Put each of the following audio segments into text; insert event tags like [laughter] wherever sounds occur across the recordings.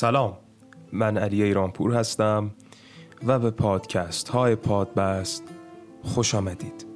سلام. من علی ایرانپور هستم و به پادکست های پادبست خوش آمدید.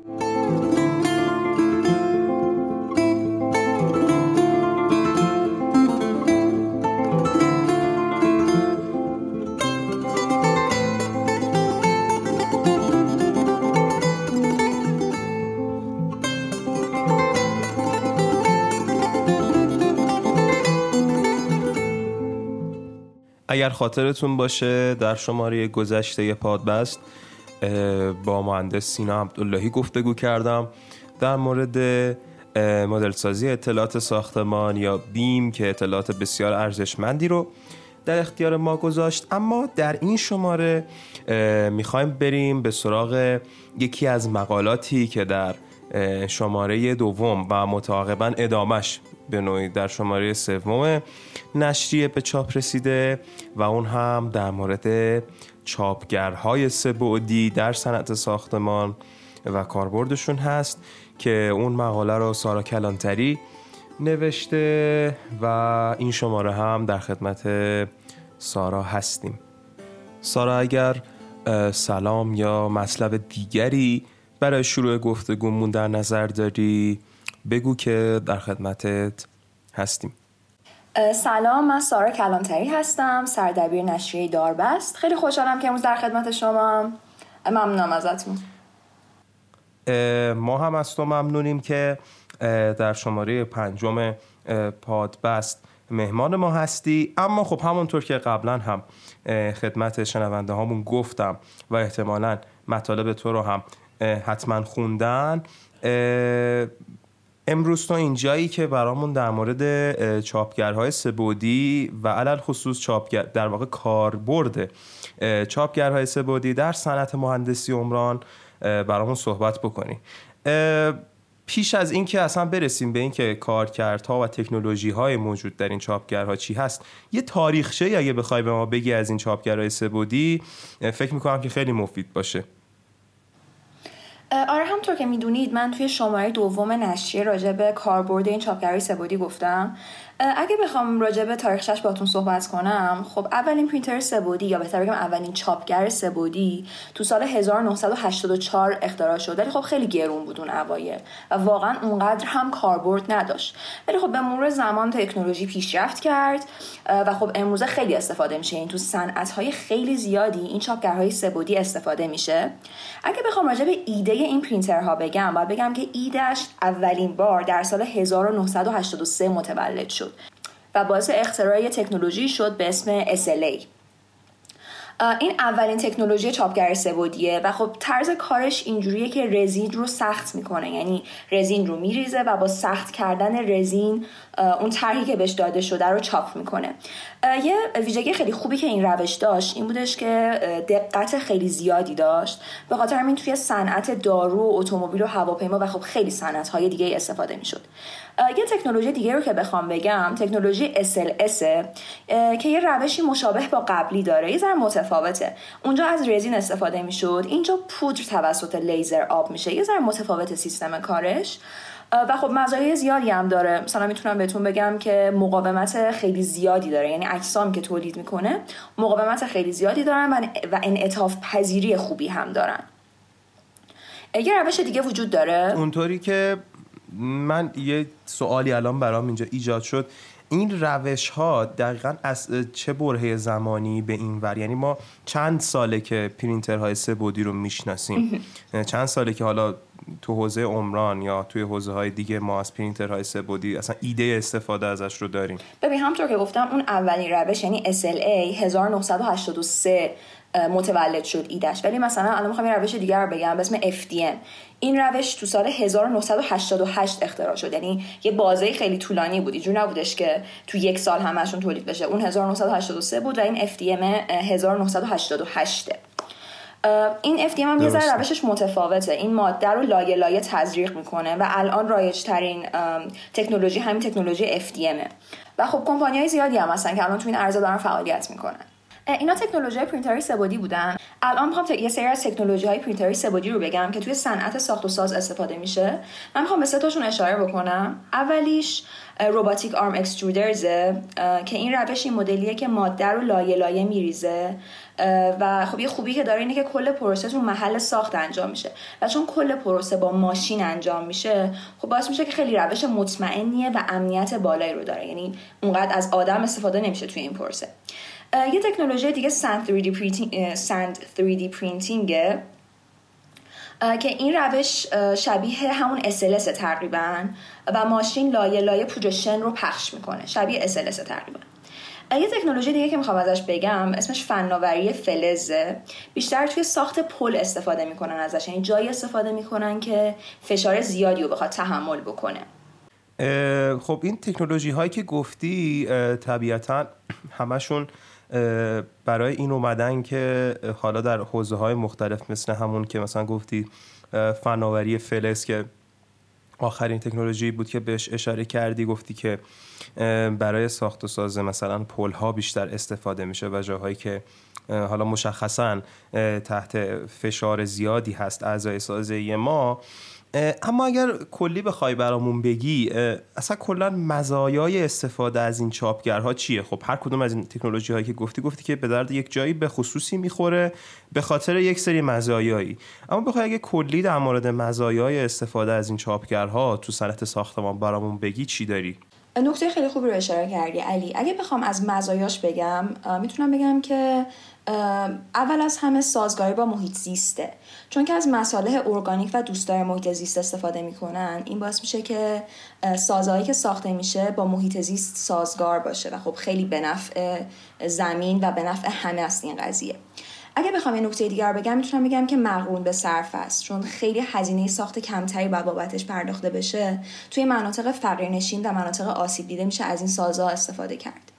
اگر خاطرتون باشه در شماره گذشته پادبست با مهندس سینا عبداللهی گفتگو کردم در مورد مدل سازی اطلاعات ساختمان یا بیم که اطلاعات بسیار ارزشمندی رو در اختیار ما گذاشت. اما در این شماره می‌خوایم بریم به سراغ یکی از مقالاتی که در شماره دوم و متعاقبا ادامش به نوعی در شماره سوم نشریه به چاپ رسیده و اون هم در مورد چاپگرهای سبودی در صنعت ساختمان و کاربردشون هست که اون مقاله رو سارا کلانتری نوشته و این شماره هم در خدمت سارا هستیم. سارا اگر سلام یا مطلب دیگری برای شروع گفتگومون در نظر داری؟ بگو که در خدمتت هستیم. سلام من سارا کلانتری هستم سردبیر نشریه داربست. خیلی خوشحالم که امروز در خدمت شما ممنونم ازتون. ما هم از تو ممنونیم که در شماره پنجم پادبست مهمان ما هستی. اما خب همونطور که قبلا هم خدمت شنونده هامون گفتم و احتمالا مطالب تو رو هم حتما خوندن. امروز تو اینجایی که برامون در مورد چاپگرهای سبودی و علل خصوص چاپگر در واقع کاربرد چاپگرهای سبودی در صنعت مهندسی عمران برامون صحبت بکنی پیش از اینکه اصلا برسیم به اینکه کارکردها و تکنولوژی های موجود در این چاپگرها چی هست یه تاریخچه اگه بخوای به ما بگی از این چاپگرهای سبودی فکر می‌کنم که خیلی مفید باشه. آره همطور که می‌دونید من توی شماره دوم نشریه راجع به کاربرد این چاپگرهای سبودی گفتم. اگه بخوام راجع به تاریخش باتون صحبت کنم خب اولین پرینتر سبودی یا بهتر بگم اولین چاپگر سبودی تو سال 1984 اختراع شد. ولی خب خیلی گرون بود اون اوایل و واقعا اونقدر هم کاربرد نداشت. ولی خب به مرور زمان تکنولوژی پیشرفت کرد و خب امروزه خیلی استفاده میشه. این تو صنعت های خیلی زیادی این چاپگرهای سبودی استفاده میشه. اگه بخوام راجع به ایده این پرینترها بگم باید بگم که ایدهش اولین بار در سال 1983 متولد شد. و باعث اختراع تکنولوژی شد به اسم SLA این اولین تکنولوژی چاپگر سبودیه و خب طرز کارش اینجوریه که رزین رو سخت می‌کنه. یعنی رزین رو میریزه و با سخت کردن رزین اون طرحی که بهش داده شده رو چاپ می‌کنه. یه ویژگی خیلی خوبی که این روش داشت این بودش که دقت خیلی زیادی داشت. به خاطر همین توی صنعت دارو اتومبیل و هواپیما و خب خیلی صنعت های دیگه استفاده می‌شد. یه تکنولوژی دیگه رو که بخوام بگم تکنولوژی SLS که یه روشی مشابه با قبلی داره یه ذره متفاوته. اونجا از رزین استفاده می‌شد اینجا پودر توسط لیزر آب میشه یه ذره متفاوت سیستم کارش. و خب مزایای زیادی هم داره. مثلا می‌تونم بهتون بگم که مقاومت خیلی زیادی داره. یعنی اجسام که تولید می‌کنه مقاومت خیلی زیادی دارن و انعطاف پذیری خوبی هم دارن. یه روش دیگه وجود داره. اونطوری که من یه سوالی الان برام اینجا ایجاد شد. این روش ها دقیقا از چه برهه زمانی به این ور؟ یعنی ما چند ساله که پرینترهای سه بودی رو می‌شناسیم. چند ساله که حالا تو حوزه عمران یا توی حوزه های دیگه ما از پرینترهای سه بودی اصلا ایده استفاده ازش رو داریم. ببین همطور که گفتم اون اولین روش یعنی SLA 1983 متولد شد ایدش ولی مثلا الان می‌خوام یه روش دیگر رو بگم به اسم FDM این روش تو سال 1988 اختراع شد. یعنی یه بازه خیلی طولانی بود. اینجور نبودش که تو یک سال همشون تولید بشه. اون 1983 بود و این FDM 1988 این FDM هم یه ذره روشش متفاوته. این ماده رو لایه لایه تزریق می‌کنه و الان رایج ترین تکنولوژی همین تکنولوژی FDM و خب کمپانی های زیادی هم هستن که الان تو این عرضه دارن فعالیت می‌کنن. اینا تکنولوژی پرینتری سبودی بودن. الان می‌خوام یه سری از تکنولوژی های پرینتری سبودی رو بگم که توی صنعت ساخت و ساز استفاده میشه. من می‌خوام به سه تاشون اشاره بکنم. اولیش robotic arm extruders ه که این روش این مدلیه که ماده رو لایه لایه میریزه. و خب یه خوبی که داره اینه که کل پروسه تو محل ساخت انجام میشه. و چون کل پروسه با ماشین انجام میشه خب باعث میشه که خیلی روش مطمئنیه و امنیت بالایی رو داره. یعنی اونقدر از آدم استفاده نمیشه توی این پروسه. یه تکنولوژی دیگه sand 3D printing sand 3D printing ه که این روش شبیه همون SLS تقریبا و ماشین لایه لایه پوجشن رو پخش می‌کنه. شبیه SLS تقریبا. یه تکنولوژی دیگه که می‌خوام ازش بگم اسمش فناوری فلزه. بیشتر توی ساخت پل استفاده می‌کنن ازش. یعنی جایی استفاده می‌کنن که فشار زیادی رو بخواد تحمل بکنه. خب این تکنولوژی هایی که گفتی طبیعتا همشون برای این اومدن که حالا در حوزه های مختلف مثل همون که مثلا گفتی فناوری فلز که آخرین تکنولوژی بود که بهش اشاره کردی گفتی که برای ساخت و ساز مثلا پل ها بیشتر استفاده میشه و جاهایی که حالا مشخصا تحت فشار زیادی هست اعضای سازه ما اما اگر کلی بخوای برامون بگی اصلا کلا مزایای استفاده از این چاپگرها چیه؟ خب هر کدوم از این تکنولوژی هایی که گفتی گفتی که به درد یک جایی به خصوصی می‌خوره به خاطر یک سری مزایایی. اما بخوای اگه کلی در مورد مزایای استفاده از این چاپگرها تو صنعت ساختمان برامون بگی چی داری؟ نکته خیلی خوبی رو اشاره کردی علی. اگه بخوام از مزایاش بگم می‌تونم بگم که اول از همه سازگاری با محیط زیسته. چون که از مصالح ارگانیک و دوستدار محیط زیست استفاده می‌کنن این باعث میشه که سازهایی که ساخته میشه با محیط زیست سازگار باشه. و خب خیلی به نفع زمین و به نفع همه است این قضیه. اگه بخوام یه نکته دیگر بگم می‌تونم بگم که مقرون به صرف است. چون خیلی هزینه ساخت کمتری باید بابتش پرداخته بشه توی مناطق فقیرنشین و مناطق آسیب دیده میشه از این سازها استفاده کرد.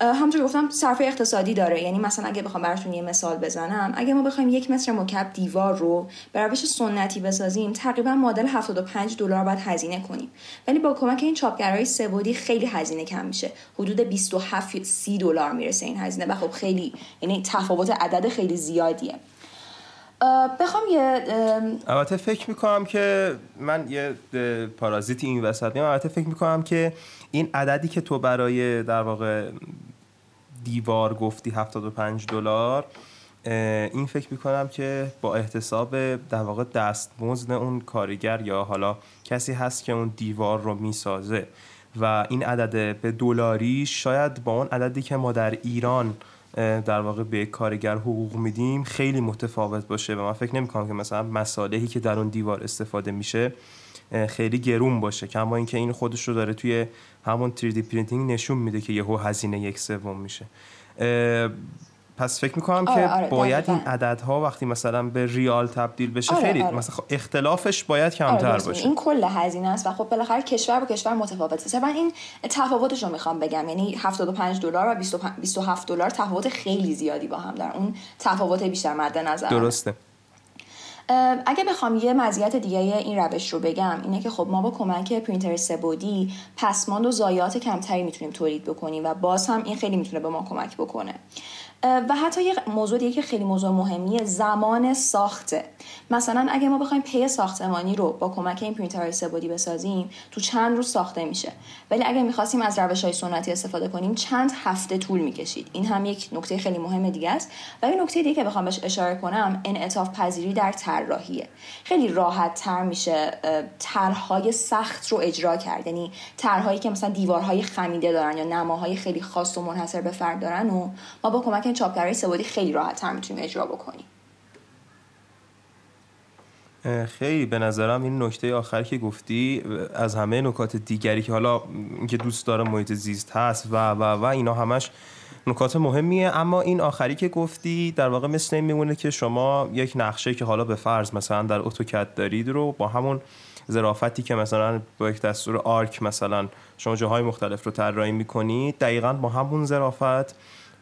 همونطور گفتم صرف اقتصادی داره. یعنی مثلا اگه بخوام براتون یه مثال بزنم اگه ما بخوایم یک متر مکعب دیوار رو به روش سنتی بسازیم تقریبا معادل 75 دلار باید هزینه کنیم. ولی با کمک این چاپگرای سبودی خیلی هزینه کم میشه. حدود 27 30 دلار می‌رسه این هزینه. و خب خیلی یعنی تفاوت عدد خیلی زیادیه. بخوام یه البته فکر می‌کنم که من یه پارازیت این وسط البته فکر می‌کنم که این عددی که تو برای در واقع دیوار گفتی 75 دلار این فکر می‌کنم که با احتساب در واقع دستمزد اون کارگر یا حالا کسی هست که اون دیوار رو می‌سازه و این عدد به دلاری شاید با اون عددی که ما در ایران در واقع به کارگر حقوق میدیم خیلی متفاوت باشه و من فکر نمی‌کنم که مثلا مصالحی که در اون دیوار استفاده میشه خیلی گرون باشه. کما اینکه این خودش رو داره توی همون 3D printing نشون میده که یهو هزینه یک سوم میشه. پس فکر می‌کنم آره، که آره، باید دقیقاً. این عددها وقتی مثلا به ریال تبدیل بشه آره، خیلی آره. مثلا خب اختلافش باید آره، کمتر. باشه. این کل هزینه است و خب بالاخره کشور با کشور متفاوته. من این تفاوتش رو می‌خوام بگم. یعنی 75 دلار و 25 27 دلار تفاوت خیلی زیادی با هم دارن اون تفاوت بیشتر مد نظر. درسته. اگه بخوام یه مزیت دیگه این روش رو بگم اینه که خب ما با کمک پرینتر سبودی پسماند و ضایعات کمتری می‌تونیم تولید بکنیم و باز هم این خیلی می‌تونه به ما کمک بکنه. و حتی یه موضوع دیگه که خیلی موضوع مهمیه زمان ساخته. مثلا اگه ما بخوایم پی ساختمانی رو با کمک این پرینترهای سبودی بسازیم تو چند روز ساخته میشه. ولی اگه می‌خواستیم از روش های سنتی استفاده کنیم چند هفته طول می‌کشید. این هم یک نکته خیلی مهم دیگه است. و یه نکته دیگه که بخوام بهش اشاره کنم انعطاف پذیری در طراحیه. خیلی راحت تر میشه طرحهای سخت رو اجرا کرد. یعنی طرحهایی که مثلا دیوارهای خمیده دارن یا نماهای خیلی خاص و منحصر به فرد دارن و ما با کمک این چاپگرای سبودی خیلی راحت تر می‌تونیم اجرا بکنیم. خیلی به نظرم این نکته آخر که گفتی از همه نکات دیگری که حالا اینکه دوست داره محیط زیست هست و و و اینا همش نکات مهمیه. اما این آخری که گفتی در واقع مثل این میمونه که شما یک نقشه که حالا به فرض مثلا در اتوکد دارید رو با همون ظرافتی که مثلا با یک دستور آرک مثلا شما جاهای مختلف رو طراحی می‌کنید دقیقا با همون ظرافت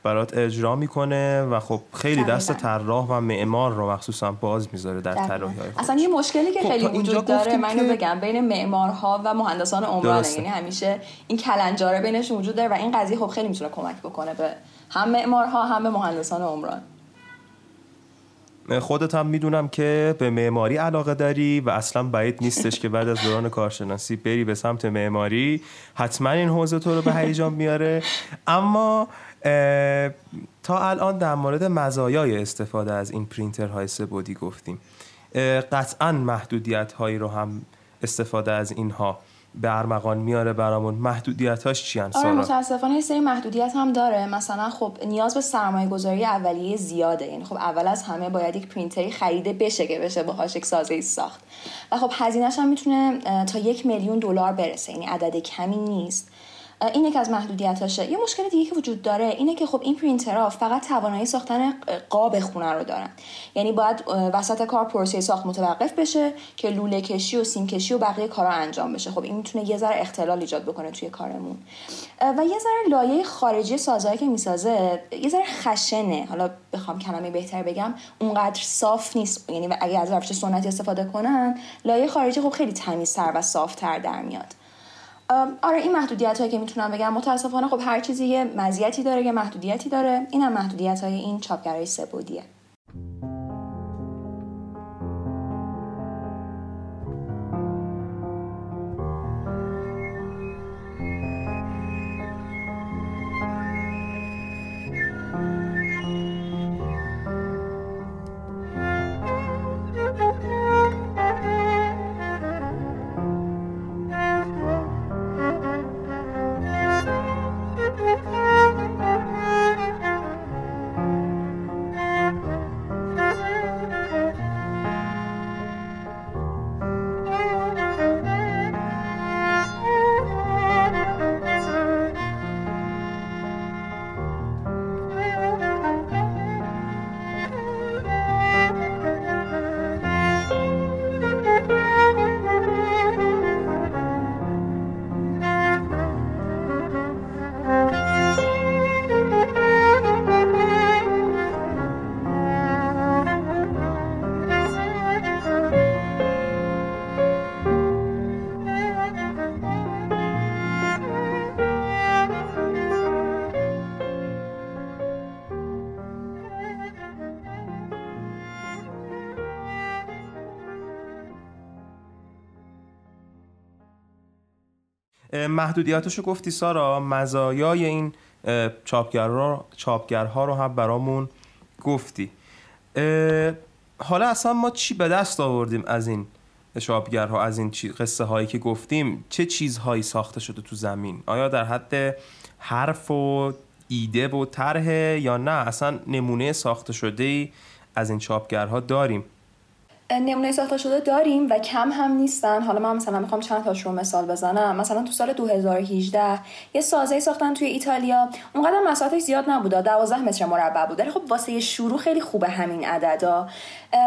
برات اجرا می‌کنه و خب خیلی دست. طراح و معمار رو مخصوصا باز می‌ذاره در. طراحی های اصلا یه مشکلی که خب، خیلی وجود داره گفتیم من اینو که- بگم بین معمارها و مهندسان درسته. یعنی همیشه این کلنجاره بینشون وجود داره و این قضیه خب خیلی می‌تونه کمک بکنه به هم معمارها هم به مهندسان عمران خودت هم می‌دونم که به معماری علاقه داری و اصلا بعید نیستش که بعد از دوران کارشناسی بری به سمت معماری. حتما این حوزه تو رو به هیجان میاره. اما تا الان در مورد مزایای استفاده از این پرینترهای سبودی گفتیم. قطعا محدودیت هایی رو هم استفاده از اینها. به ارمغان میاره برامون. محدودیتاش چی آره متاسفانه یه سری محدودیت هم داره. مثلا خب نیاز به سرمایه گذاری اولیه زیاده. یعنی خب اول از همه باید یک پرینتری خریده بشه که بشه باهاش یک سازه ساخت. و خب هزینهش هم می‌تونه تا یک میلیون دلار برسه. یعنی عدد کمی نیست. این یک از محدودیتاشه. یه مشکل دیگه که وجود داره اینه که خب این پرینترها فقط توانایی ساختن قاب خونه رو دارن. یعنی باید وسط کار پروسه ساخت متوقف بشه که لوله کشی و سیم کشی و بقیه کارا انجام بشه. خب این می‌تونه یه ذره اختلال ایجاد بکنه توی کارمون. و یه ذره لایه خارجی سازهایی که می‌سازه یه ذره خشنه. حالا بخوام کلمه بهتر بگم اونقدر صاف نیست. یعنی اگه از روش سنتی استفاده کنن لایه خارجی خب خیلی تمیزتر و صافتر در میاد. آره این محدودیت هایی که می‌تونم بگم. متاسفانه خب هر چیزی یه مزیتی داره یه محدودیتی داره. این هم محدودیت های این چاپگرای سبودیه. محدودیتاشو گفتی سارا مزایای این چاپگرها چاپگرها رو هم برامون گفتی. حالا اصلا ما چی به دست آوردیم از این چاپگرها از این قصه هایی که گفتیم؟ چه چیزهایی ساخته شده تو زمین؟ آیا در حد حرف و ایده و طرح یا نه؟ اصلا نمونه ساخته شده ای از این چاپگرها داریم. نمونه ساخته شده داریم و کم هم نیستن. حالا من مثلا می‌خوام چند تاش رو مثال بزنم. مثلا تو سال 2018 یه سازه ساختن توی ایتالیا. اونقدر مساحتش زیاد نبوده. 12 متر مربع بود. خب واسه شروع خیلی خوبه همین عددا.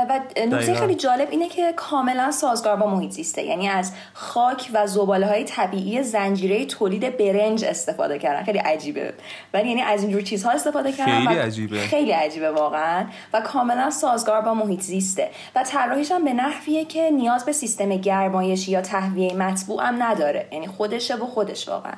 و نکته خیلی جالب اینه که کاملا سازگار با محیط زیسته یعنی از خاک و زباله های طبیعی زنجیره تولید برنج استفاده کردن. خیلی عجیبه. ولی یعنی از اینجور چیزها استفاده کردن خیلی عجیبه. خیلی عجیبه واقعا. و کاملا سازگار با محیط زیسته. و طراحیش هم به نحویه که نیاز به سیستم گرمایشی یا تهویه مطبوع هم نداره. یعنی خودشه و خودش واقعا.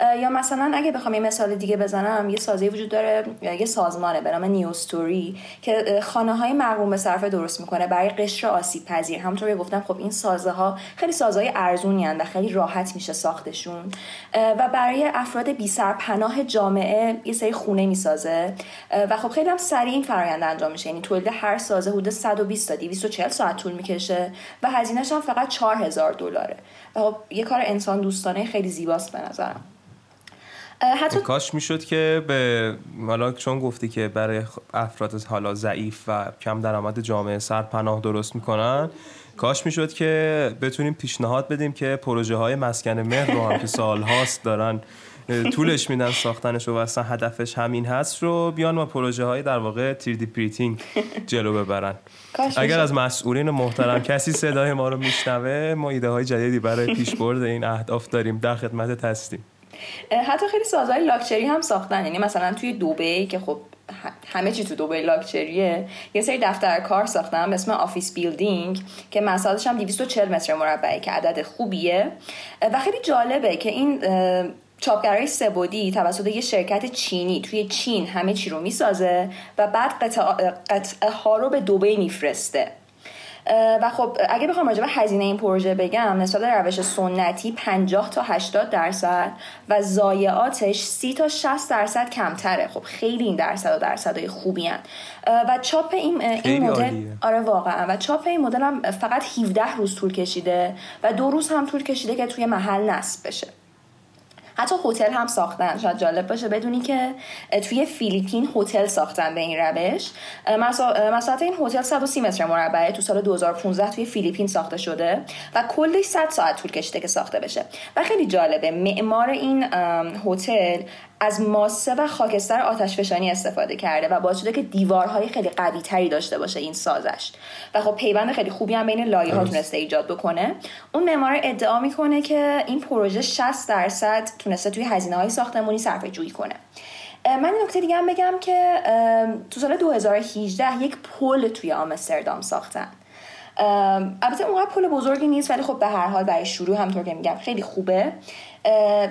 یا مثلا اگه بخوام یه مثال دیگه بزنم یه سازه وجود داره یه سازمانه به نام نیوستوری که خانه های مقروم به صرف درست می‌کنه برای قشر آسیب پذیر. همونطور گفتم خب این سازه ها خیلی سازهای ارزونی و خیلی راحت میشه ساختشون. و برای افراد بی پناه جامعه یه سری خونه می‌سازه. و خب خیلی هم سریع این فرآیند انجام میشه. یعنی تولید هر سازه حدود 120 تا 240 ساعت طول می‌کشه و هزینهش هم فقط 4000 دلاره. و خب یه کار انسان دوستانه خیلی زیباست به نظرم. حتی کاش می‌شد که به حالا چون گفتی که برای افراد حالا ضعیف و کم درآمد جامعه سر پناه درست می‌کنن کاش می‌شد که بتونیم پیشنهاد بدیم که پروژه های مسکن مهر رو هم که سال هاست دارن طولش میدن ساختنش و اصلا هدفش همین هست رو بیان و پروژه های در واقع 3D printing جلو ببرن. [laughs] اگر از مسئولین محترم کسی صدای ما رو میشنوه ما ایده های جدیدی برای پیشبرد این اهداف داریم. در خدمت هستیم. حتی خیلی سازهای لاکچری هم ساختن. یعنی مثلا توی دوبی که خب همه چی تو دوبه لاکچریه یه سری دفتر کار ساختن به اسم office building که مساحتش هم 240 متر مربعه که عدد خوبیه. و خیلی جالبه که این چاپگرای سه‌بعدی توسط یه شرکت چینی توی چین همه چی رو می‌سازه و بعد قطعه ها رو به دوبه میفرسته. و خب اگه بخوام راجع به هزینه این پروژه بگم نسبت به روش سنتی 50 تا 80 درصد و ضایعاتش 30 تا 60 درصد کمتره. خب خیلی این درصد و درصدهای خوبی هن. و چاپ این این مدل آره واقعا. و چاپ این مدل هم فقط 17 روز طول کشیده و دو روز هم طول کشیده که توی محل نصب بشه. حتی هتل هم ساختن. شاید جالب باشه بدونی که توی فیلیپین هتل ساختن به این روش. مساحت این هتل 130 متر مربعه تو سال 2015 توی فیلیپین ساخته شده و کلی 100 ساعت طول کشیده که ساخته بشه. و خیلی جالبه معمار این هتل از ماسه و خاکستر آتشفشانی استفاده کرده و باعث شده که دیوارهای خیلی قوی تری داشته باشه این سازش. و خب پیوند خیلی خوبی هم بین لایه ها تونسته ایجاد بکنه. اون معمار ادعا می‌کنه که این پروژه 60 درصد تونسته توی هزینه های ساختمونی صرفه جویی کنه من نکته دیگه هم بگم که تو سال 2018 یک پل توی آمستردام ساختن. البته اونقدر پل بزرگی نیست ولی خب به هر حال برای شروع همطور که میگم خیلی خوبه.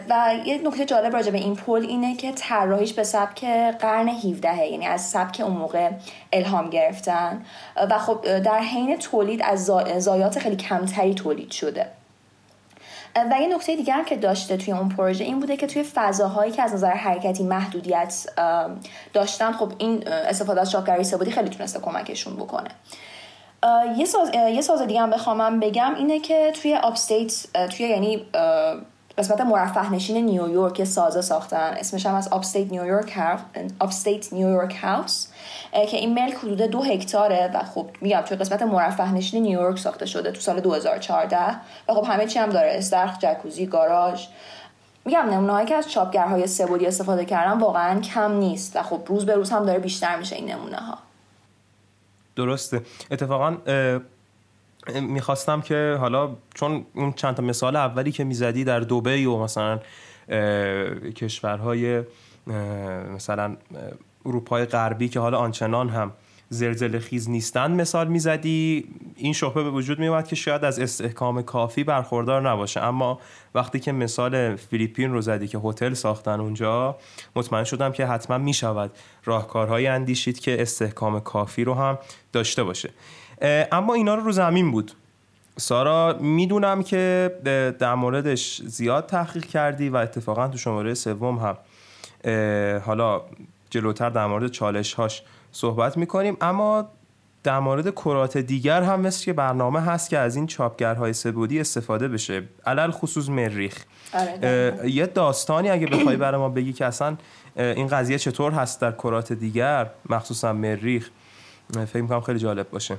و یه نکته جالب راجع به این پل اینه که طراحیش به سبک قرن 17 یعنی از سبک اون موقع الهام گرفتن. و خب در حین تولید از زایات خیلی کمتری تولید شده. و یه نکته دیگر که داشته توی اون پروژه این بوده که توی فضاهایی که از نظر حرکتی محدودیت داشتن خب این استفاده از چاپگرای سه‌بعدی خیلی تونسته کمکشون بکنه. یه سازه, یه سازه دیگه هم بخوام بگم اینه که توی upstate توی یعنی قسمت مرفه نشین نیویورک سازه ساختن. اسمش هم از upstate New York upstate New York house که این ملک حدود دو هکتاره و خب میگم توی قسمت مرفه نشین نیویورک ساخته شده تو سال 2014 و خب همه چی هم داره. استخر جکوزی گاراژ. میگم نمونه که از چاپگرهای سبودی استفاده کردن واقعا کم نیست و خب روز به روز هم داره بیشتر میشه این نمونه ها درسته. اتفاقا می‌خواستم که حالا چون اون چند تا مثال اولی که می‌زدی در دوبه و مثلا کشورهای مثلا اروپای غربی که حالا آنچنان هم زلزله خیز نیستند مثال می‌زدی این شبهه به وجود میومد که شاید از استحکام کافی برخوردار نباشه. اما وقتی که مثال فیلیپین رو زدی که هتل ساختن اونجا مطمئن شدم که حتما می‌شود راهکارهایی اندیشید که استحکام کافی رو هم داشته باشه. اما اینا رو رو زمین بود. سارا می‌دونم که در موردش زیاد تحقیق کردی و اتفاقا تو شماره سوم هم حالا جلوتر در مورد چالش هاش صحبت می‌کنیم. اما در مورد کرات دیگر هم مثل که برنامه هست که از این چاپگرهای سبودی استفاده بشه. علل خصوص مریخ. آره، یه داستانی اگه بخوای برای ما بگی که اصلا این قضیه چطور هست در کرات دیگر مخصوصا مریخ. فکر می‌کنم خیلی جالب باشه.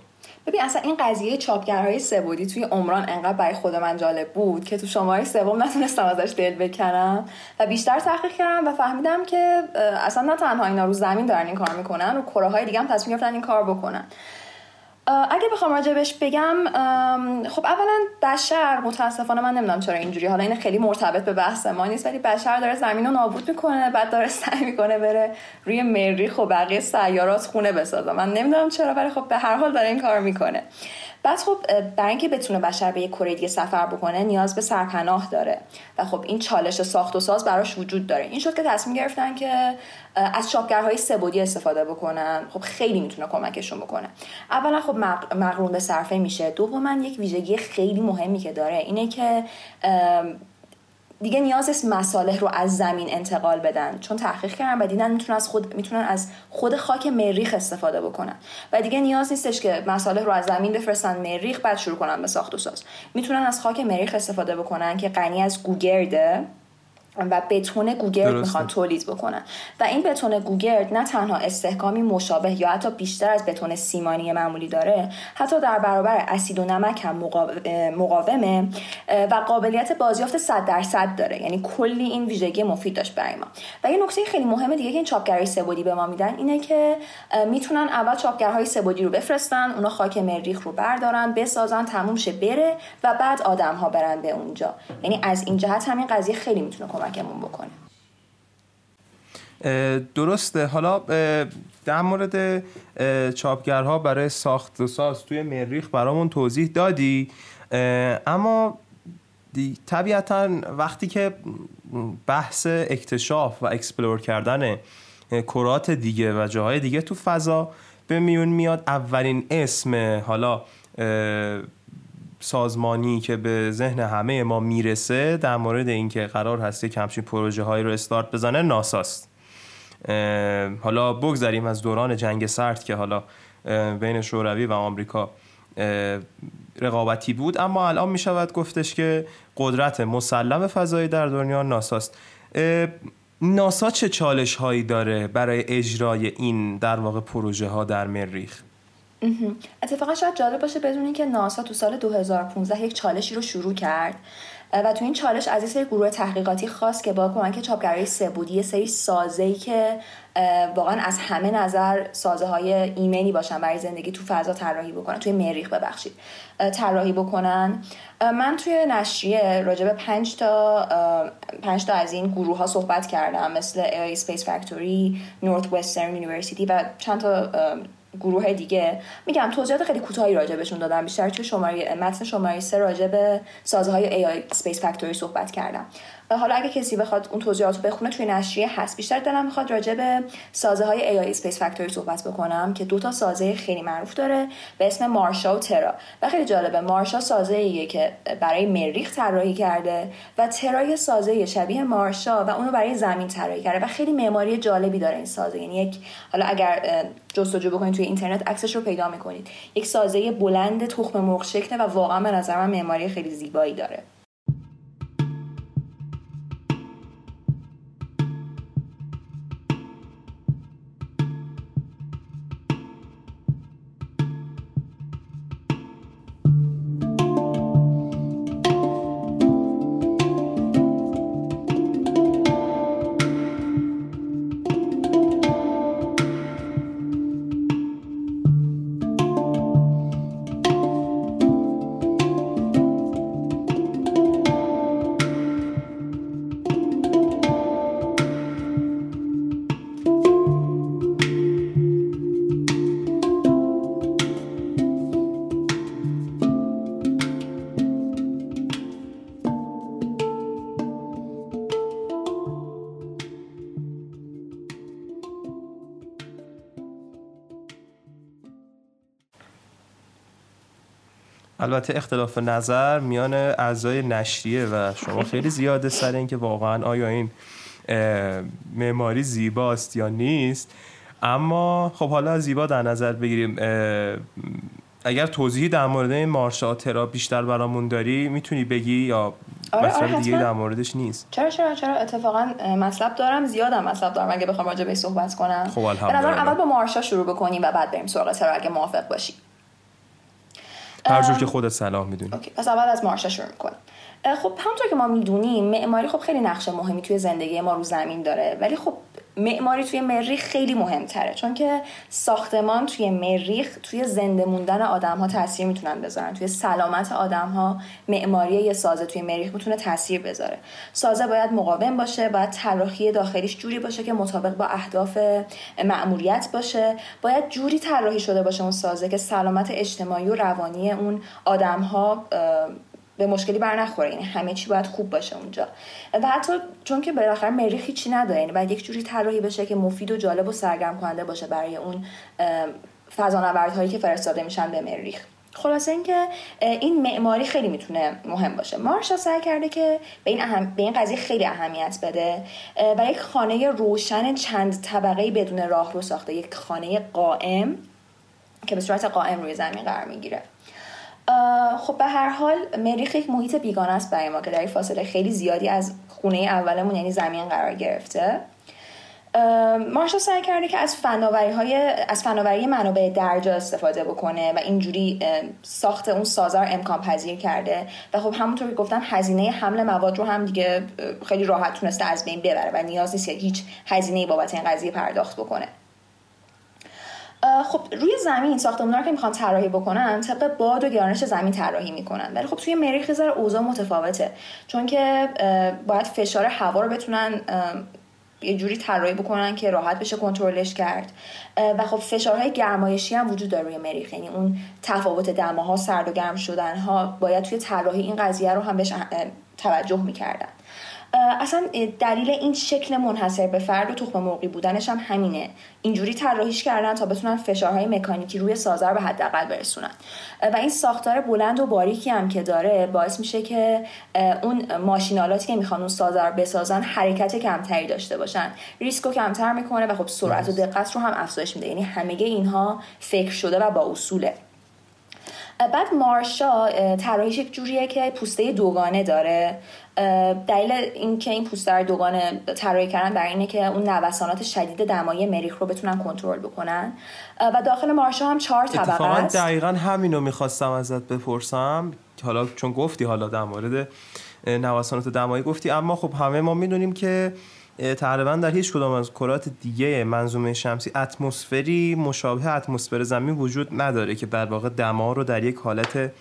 ببین اصلا این قضیه چاپگرهای سبودی توی عمران انقدر برای خود من جالب بود که تو شماره سوم نتونستم ازش دل بکنم و بیشتر تحقیق کردم و فهمیدم که اصلا نه تنها اینا رو زمین دارن این کار می‌کنن و کره های دیگه هم تصمیم گرفتن این کار بکنن. اگه بخوام راجبش بگم خب اولا بشر متاسفانه من نمی‌دونم چرا اینجوری حالا این خیلی مرتبط به بحث ما نیست ولی بشر داره زمین رو نابود می‌کنه بعد داره [laughs] سعی می‌کنه بره روی مریخ و بقیه سیارات خونه بسازه. من نمی‌دونم چرا ولی خب به هر حال داره این کار می‌کنه. بعد خب برای اینکه بتونه بشر به یک کره دیگه سفر بکنه نیاز به سرپناه داره. و خب این چالش ساخت و ساز براش وجود داره. این شد که تصمیم گرفتن که از چاپگرهای سبودی استفاده بکنن. خب خیلی می‌تونه کمکشون بکنه. اولا خب مقرون به صرفه میشه. دوما یک ویژگی خیلی مهمی که داره اینه که دیگه نیاز است مصالح رو از زمین انتقال بدن. چون تحقیق کردن و دیدن می‌تونن از خود می‌تونن از خود خاک مریخ استفاده بکنن. و دیگه نیاز نیستش که مصالح رو از زمین بفرستن مریخ بعد شروع کنن به ساخت و ساز. می‌تونن از خاک مریخ استفاده بکنن که غنی از گوگرده. و بتون گوگرد می‌خوان تولید بکنن. و این بتون گوگرد نه تنها استحکامی مشابه یا حتی بیشتر از بتون سیمانی معمولی داره حتی در برابر اسید و نمک هم مقاومه و قابلیت بازیافت 100 درصد داره. یعنی کلی این ویژگی مفید داشت برای ما. و یه نکته خیلی مهمه دیگه که این چاپگرهای سبودی به ما میدن اینه که می‌تونن اول چاپگرهای سبودی رو بفرستن اونا خاک مریخ رو بردارن بسازن تموم شه بره و بعد آدم ها برن به اونجا. یعنی از این جهت همین قضیه خیلی می‌تونه کمک کمکمون بکنه. درسته. حالا در مورد چاپگرها برای ساخت و ساز توی مریخ برامون توضیح دادی. اما طبیعتا وقتی که بحث اکتشاف و explore کردن کرات دیگه و جاهای دیگه تو فضا به میون میاد اولین اسم حالا سازمانی که به ذهن همه ما می‌رسه در مورد اینکه قرار هست یک همچین پروژه هایی رو استارت بزنه ناساست. حالا بگذاریم از دوران جنگ سرد که حالا بین شوروی و آمریکا رقابتی بود اما الان می شود گفتش که قدرت مسلم فضایی در دنیا ناساست. ناسا چه چالش هایی داره برای اجرای این در واقع پروژه ها در مریخ؟ اتفاقا شاید جالب باشه بدونین که ناسا تو سال 2015 یک چالشی رو شروع کرد. و تو این چالش از این گروه تحقیقاتی خاص که با کمک چاپگرای سبودی یه سری سازه که واقعا از همه نظر سازه های ایمنی باشن برای زندگی تو فضا طراحی بکنن. توی مریخ ببخشید. طراحی بکنن. من توی نشریه راجع به پنج تا پنج تا از این گروه ها صحبت کردم مثل AI Space Factory, Northwestern University و چند تا گروه دیگه. میگم توضیحات خیلی کوتاهی راجع بهشون دادم بیشتر توی شماره متن شماره سه راجع به سازه های AI Space Factory صحبت کردم. حالا اگه کسی بخواد اون توضیحات بخونه توی نشریه هست. بیشتر دلم می‌خواد راجع به سازه های AI Space Factory صحبت بکنم که دو تا سازه خیلی معروف داره به اسم مارشا و ترا و خیلی جالبه مارشا سازه ایه که برای مریخ طراحی کرده و ترا یه سازه شبیه مارشا و اونو برای زمین طراحی کرده و خیلی معماری جالبی داره این سازه. یعنی یک حالا اگر جستجو بکنید توی اینترنت عکسش رو پیدا می‌کنید. یک سازه بلند تخم مرغ شکله و واقعا به نظر من معماری خیلی زیبایی داره. البته اختلاف نظر میان اعضای نشریه و شما خیلی زیاده سر اینکه واقعا آیا این معماری زیباست یا نیست. اما خب حالا زیبا در نظر بگیریم. اگر توضیحی در مورد این مارشا ترا بیشتر برامون داری می‌تونی بگی یا آره آره دیگه در موردش نیست؟ چرا چرا چرا؟ اتفاقا مطلب دارم زیادم مطلب دارم اگه بخوام راجع به صحبت کنم. خب اول با مارشا شروع بکنیم و بعد بریم سراغ ترا اگه موافق باشی هر جور که خودت صلاح می‌دونی. اوکی پس اول از مارشا شروع می‌کنیم خب همونطور که ما می‌دونیم معماری خب خیلی نقش مهمی توی زندگی ما رو زمین داره. ولی خب معماری توی مریخ خیلی مهمتره. چون که ساختمان توی مریخ توی زنده موندن آدم ها تاثیر می‌تونن بذارن. توی سلامت آدم ها معماری یه سازه توی مریخ می‌تونه تاثیر بذاره. سازه باید مقاوم باشه باید طراحی داخلیش جوری باشه که مطابق با اهداف مأموریت باشه. باید جوری طراحی شده باشه اون سازه که سلامت اجتماعی و روانی اون آدم ها به مشکلی بر نخوره یعنی همه چی باید خوب باشه اونجا. و حتی چون که بالاخره مریخ هیچی نداره یعنی باید یک جوری طراحی بشه که مفید و جالب و سرگرم کننده باشه برای اون فضانوردهایی که فرستاده میشن به مریخ خلاصه اینکه این معماری خیلی می‌تونه مهم باشه. مارشا سعی کرده که به این, اهم... به این قضیه خیلی اهمیت بده و یک خانه روشن چند طبقه بدون راه رو ساخته. یک خانه قائم که به صورت قائم روی زمین قرار می‌گیره. خب به هر حال مریخ یک محیط بیگانه است برای ما که در فاصله خیلی زیادی از خونه اولمون یعنی زمین قرار گرفته. مارشا سعی کرده که از فناوری های از فناوری منابع درجا استفاده بکنه و اینجوری ساخت اون سازار امکان پذیر کرده. و خب همونطور که گفتم هزینه حمل مواد رو هم دیگه خیلی راحت تونسته از بین ببره و نیاز نیست که هیچ هزینه بابت این قضیه پرداخت بکنه. خب روی زمین ساختمونا که می‌خوان طراحی بکنن طبق باد و گرانش زمین طراحی می‌کنن. ولی خب توی مریخ ذره اوضاع متفاوته. چون که باید فشار هوا رو بتونن یه جوری طراحی بکنن که راحت بشه کنترلش کرد. و خب فشارهای گرمایشی هم وجود داره روی مریخ. یعنی اون تفاوت دماها سرد و گرم شدن ها باید توی طراحی این قضیه رو هم بهش توجه می‌کردن. اصلا دلیل این شکل منحصر به فرد و تخم مرغی بودنش هم همینه. اینجوری طراحیش کردن تا بتونن فشارهای مکانیکی روی سازه رو به حداقل برسونن. و این ساختار بلند و باریکی هم که داره باعث میشه که اون ماشینالاتی که می‌خوان اون سازه رو بسازن حرکت کمتری داشته باشن. ریسک رو کمتر می‌کنه و خب سرعت و دقت رو هم افزایش میده. یعنی همه اینها فکر شده و با اصوله. بعد مارشا طراحیش یک جوریه که پوسته دوگانه داره. دلیل اینکه این پوسته دوگانه طراحی کردن برای اینه که اون نوسانات شدید دمایی مریخ رو بتونن کنترل بکنن. و داخل مارشا هم چهار طبقه است. دقیقا همین رو می‌خواستم ازت بپرسم. حالا چون گفتی حالا در مورد نوسانات دمایی گفتی اما خب همه ما می‌دونیم که تقریبا در هیچ کدام از کرات دیگه منظومه شمسی اتمسفری مشابه اتمسفر زمین وجود نداره که در واقع دما رو در یک حالت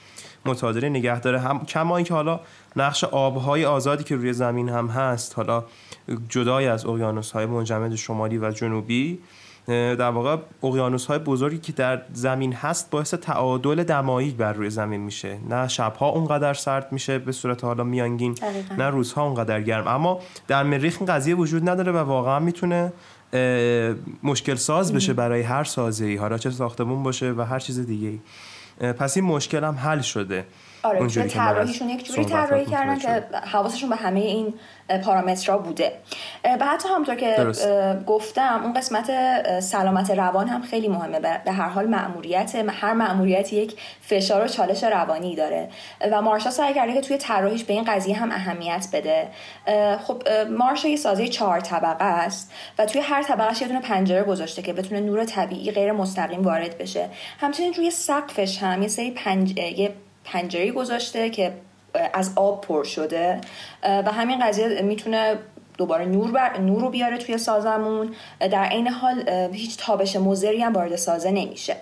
متعادل نگه داره. هم کما اینکه حالا نقش آبهای آزادی که روی زمین هم هست حالا جدای از اقیانوس های منجمد شمالی و جنوبی در واقع اقیانوس های بزرگی که در زمین هست باعث تعادل دمایی بر روی زمین میشه. نه شبها اونقدر سرد میشه به صورت حالا میانگین نه روزها اونقدر گرم. اما در مریخ این قضیه وجود نداره و واقعا می‌تونه مشکل ساز بشه برای هر سازه ای حالا چه ساختمون باشه و هر چیز دیگه ای پس این مشکل هم حل شده. آره که طراحیشون یک جوری طراحی کردن که حواسشون به همه این پارامترها بوده. و حتی همونطور که گفتم اون قسمت سلامت روان هم خیلی مهمه. به هر حال مأموریت هر مأموریت یک فشار و چالش روانی داره. و مارشا سعی کرده که توی طراحیش به این قضیه هم اهمیت بده. خب مارشا یه سازه چهار طبقه است و توی هر طبقهش یه دونه پنجره گذاشته که بتونه نور طبیعی غیر مستقیم وارد بشه. همچنین روی سقفش هم یه سری پنج... یه پنجره گذاشته که از آب پر شده و همین قضیه می‌تونه دوباره نور, بر... نور رو بیاره توی سازمون. در عین حال هیچ تابش مزری هم وارد سازه نمیشه.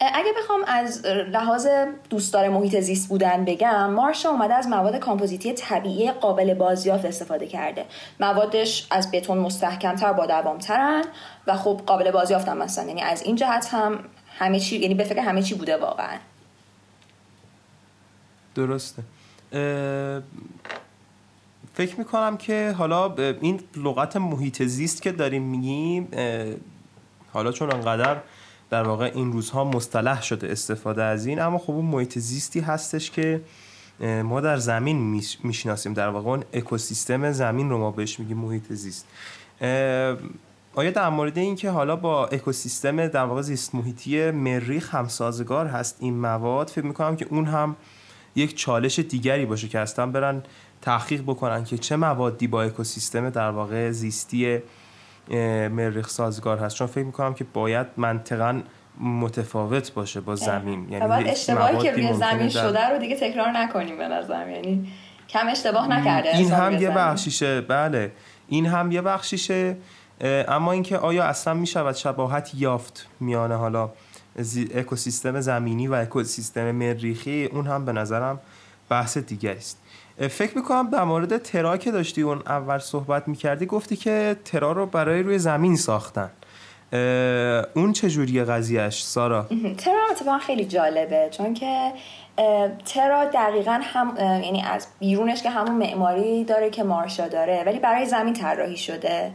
اگه بخوام از لحاظ دوستدار محیط زیست بودن بگم مارشا اومده از مواد کامپوزیتی طبیعی قابل بازیافت استفاده کرده. موادش از بتون مستحکمتر با دوامترن و خب قابل بازیافت هم مثلا. یعنی از این جهت هم همه چی یعنی به فکر همه چی بوده واقعا. درسته. فکر می‌کنم که حالا این لغت محیط زیست که داریم میگیم حالا چون انقدر در واقع این روزها مصطلح شده استفاده از این اما خب اون محیط زیستی هستش که ما در زمین می‌شناسیم. در واقع اون اکوسیستم زمین رو ما بهش میگیم محیط زیست. آیا در مورد این که حالا با اکوسیستم در واقع زیست محیطی مریخ هم سازگار هست این مواد فکر می‌کنم که اون هم یک چالش دیگری باشه که اصلا برن تحقیق بکنن که چه موادی با اکوسیستم در واقع زیستی مریخ سازگار هست. چون فکر می‌کنم که باید منطقا متفاوت باشه با زمین. یعنی باید اشتباهی که روی زمین شده رو دیگه تکرار نکنیم به نظرم یعنی کم اشتباه نکرده این هم یه بخشیشه. بله. این هم یه بخشیشه. اما اینکه آیا اصلا می‌شود شباهت یافت میانه حالا؟ اکوسیستم زمینی و اکوسیستم مریخی اون هم به نظرم بحث دیگری است. فکر می‌کنم در مورد ترا که داشتی اون اول صحبت می‌کردی گفتی که ترا رو برای روی زمین ساختن. اون چجوری قضیهش سارا. ترا اتفاقا خیلی جالبه چون که ترا دقیقا هم یعنی از بیرونش که همون معماری داره که مارشا داره ولی برای زمین طراحی شده.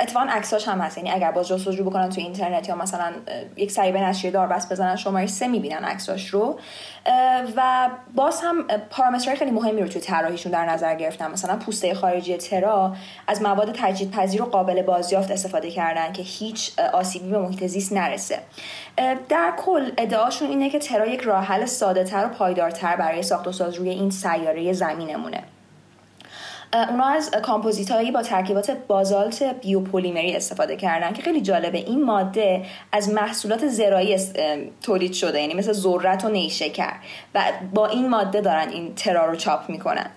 اتفاقا عکساش هم هست. یعنی اگر باز جستجو بکنن تو اینترنت یا مثلا یک سری به نشریه داربست بزنن شماره سه می‌بینن عکساش رو. و باز هم پارامترهای خیلی مهمی رو توی طراحیشون در نظر گرفتن. مثلا پوسته خارجی ترا از مواد تجدید پذیر و قابل بازیافت استفاده کردن که هیچ آسیبی به محیط زیست نرسه. در کل ادعاشون اینه که ترا یک راه حل ساده تر و پایدارتر برای ساخت و ساز روی این سیاره زمینمونه. اونا از کامپوزیت هایی با ترکیبات بازالت بیوپولیمری استفاده کردن که خیلی جالبه. این ماده از محصولات زراعی تولید شده یعنی مثل ذرت و نیشکر. و با این ماده دارن این ترا رو چاپ می‌کنن.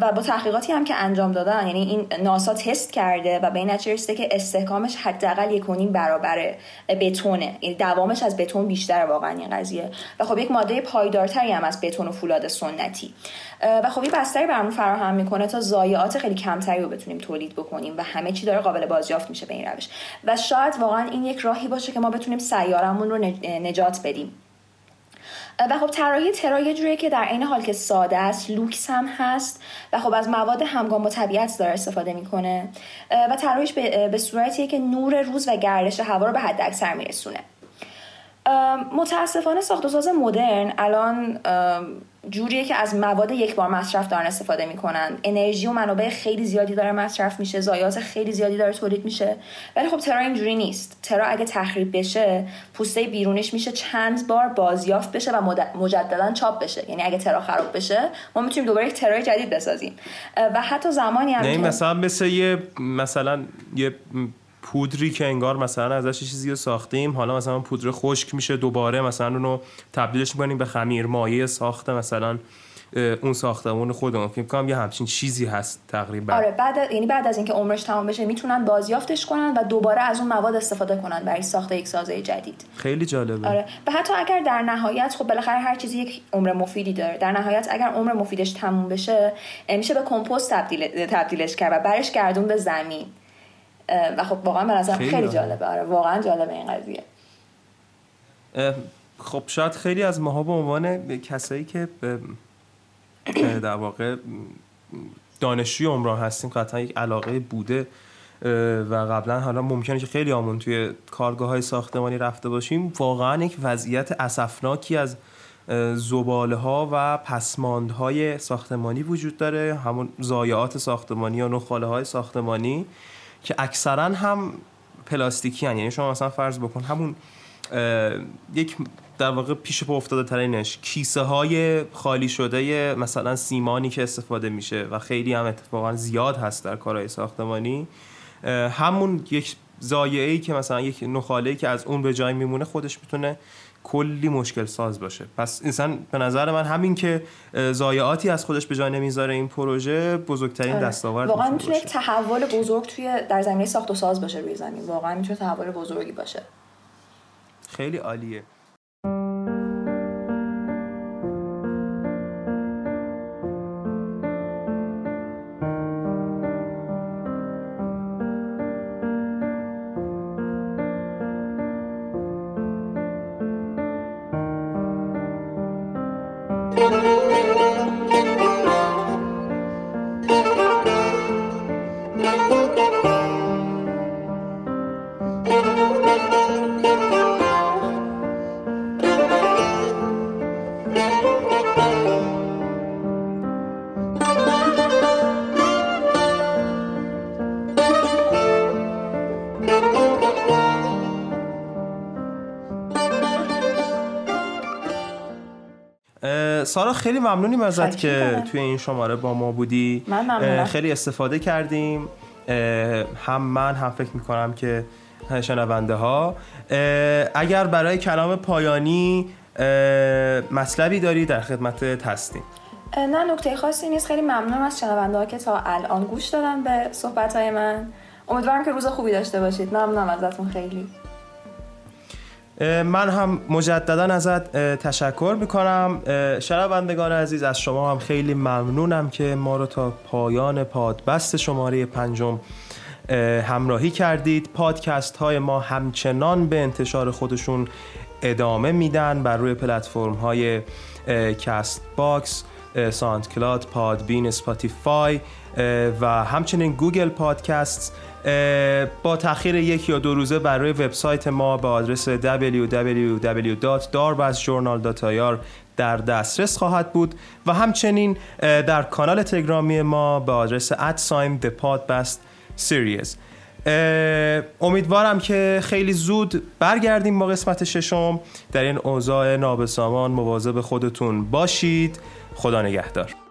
و با تحقیقاتی هم که انجام دادن یعنی این ناسا تست کرده و به این نتیجه که استحکامش حداقل یک برابر بتونه. یعنی دوامش از بتون بیشتر واقعا این قضیه. و خب یک ماده پایدارتری هم از بتون و فولاد سنتی. و خب این بستری برامون فراهم می‌کنه تا ضایعات خیلی کمتری رو بتونیم تولید بکنیم و همه چی داره قابل بازیافت میشه به این روش. و شاید واقعا این یک راهی باشه که ما بتونیم سیارمون رو نجات بدیم. و خب طراحی ترا یه جوریه که در عین حال که ساده است لوکس هم هست و خب از مواد همگام با طبیعت داره استفاده می‌کنه. و طراحیش به, به صورتیه که نور روز و گردش هوا رو به حد اکثر میرسونه متاسفانه ساخت و ساز مدرن الان جوریه که از مواد یک بار مصرف دارن استفاده می‌کنن. انرژی و منابع خیلی زیادی داره مصرف میشه ضایعات خیلی زیادی داره تولید میشه. ولی خب ترا اینجوری نیست. ترا اگه تخریب بشه پوسته بیرونش میشه چند بار بازیافت بشه و مجددا چاپ بشه. یعنی اگه ترا خراب بشه ما می‌تونیم دوباره یک ترای جدید بسازیم. و حتی زمانی هم مثلا مثل یه مثلا یه پودری که انگار مثلا ازش چیزی رو ساختیم حالا مثلا پودر خشک میشه دوباره مثلا اونو تبدیلش می‌کنیم به خمیر. مایه ساخته مثلا اون ساختمون خودمون فکر کنم یه همچین چیزی هست تقریبا. آره بعد یعنی بعد از اینکه عمرش تمام بشه می‌تونن بازیافتش کنن و دوباره از اون مواد استفاده کنن برای ساخت یک سازه جدید. خیلی جالبه. آره. و حتی اگر در نهایت خب بالاخره هر چیزی یک عمر مفیدی داره. در نهایت اگر عمر مفیدش تموم بشه میشه به کمپوست تبدیل تبدیلش کرد و برش گردون به زمین. و خب واقعا به نظرم خیلی, خیلی جالبه. آره واقعا جالبه این قضیه. خب شاید خیلی از ماها به عنوان کسایی که در واقع دانشجوی عمران هستیم قطعا یک علاقه بوده و قبلا حالا ممکنه که خیلی آمون توی کارگاه های ساختمانی رفته باشیم واقعا یک وضعیت اسفناکی از زباله ها و پسماندهای ساختمانی وجود داره. همون زایعات ساختمانی و نخاله های ساختمانی. که اکثرا هم پلاستیکی هن. یعنی شما مثلا فرض بکن همون یک در واقع پیش پا افتاده ترینش کیسه های خالی شده مثلا سیمانی که استفاده میشه و خیلی هم اتفاقا زیاد هست در کارهای ساختمانی همون یک زایعه ای که مثلا یک نخاله که از اون به جای میمونه خودش می‌تونه کلی مشکل ساز باشه. پس انسان به نظر من همین که ضایعاتی از خودش به جای نمی‌ذاره این پروژه بزرگترین آره. دستاورد واقعا می‌تونه یک تحول بزرگ توی در زمینه ساخت و ساز باشه روی زمین. واقعا می‌تونه تحول بزرگی باشه. خیلی عالیه. سارا خیلی ممنونیم ازت که توی این شماره با ما بودی. من خیلی استفاده کردیم. هم من هم فکر می‌کنم که شنونده ها اگر برای کلام پایانی مطلبی داری در خدمت هستیم. نه نکته خاصی نیست. خیلی ممنونم از شنونده ها که تا الان گوش دادن به صحبت های من. امیدوارم که روز خوبی داشته باشید. ممنونم ازتون خیلی. من هم مجددا ازت تشکر می‌کنم. شنوندگان عزیز از شما هم خیلی ممنونم که ما رو تا پایان پادکست شماره پنجم همراهی کردید. پادکست های ما همچنان به انتشار خودشون ادامه میدن بر روی پلتفرم های Castbox SoundCloud Podbean Spotify و همچنین Google Podcast با تاخیر یک یا دو روزه برای وبسایت ما به آدرس www.darbazjournal.ir در دسترس خواهد بود و همچنین در کانال تلگرامی ما به آدرس ادسایم The Podbest Series. امیدوارم که خیلی زود برگردیم با قسمت ششم. در این اوضاع نابسامان مواظب خودتون باشید. خدا نگهدار.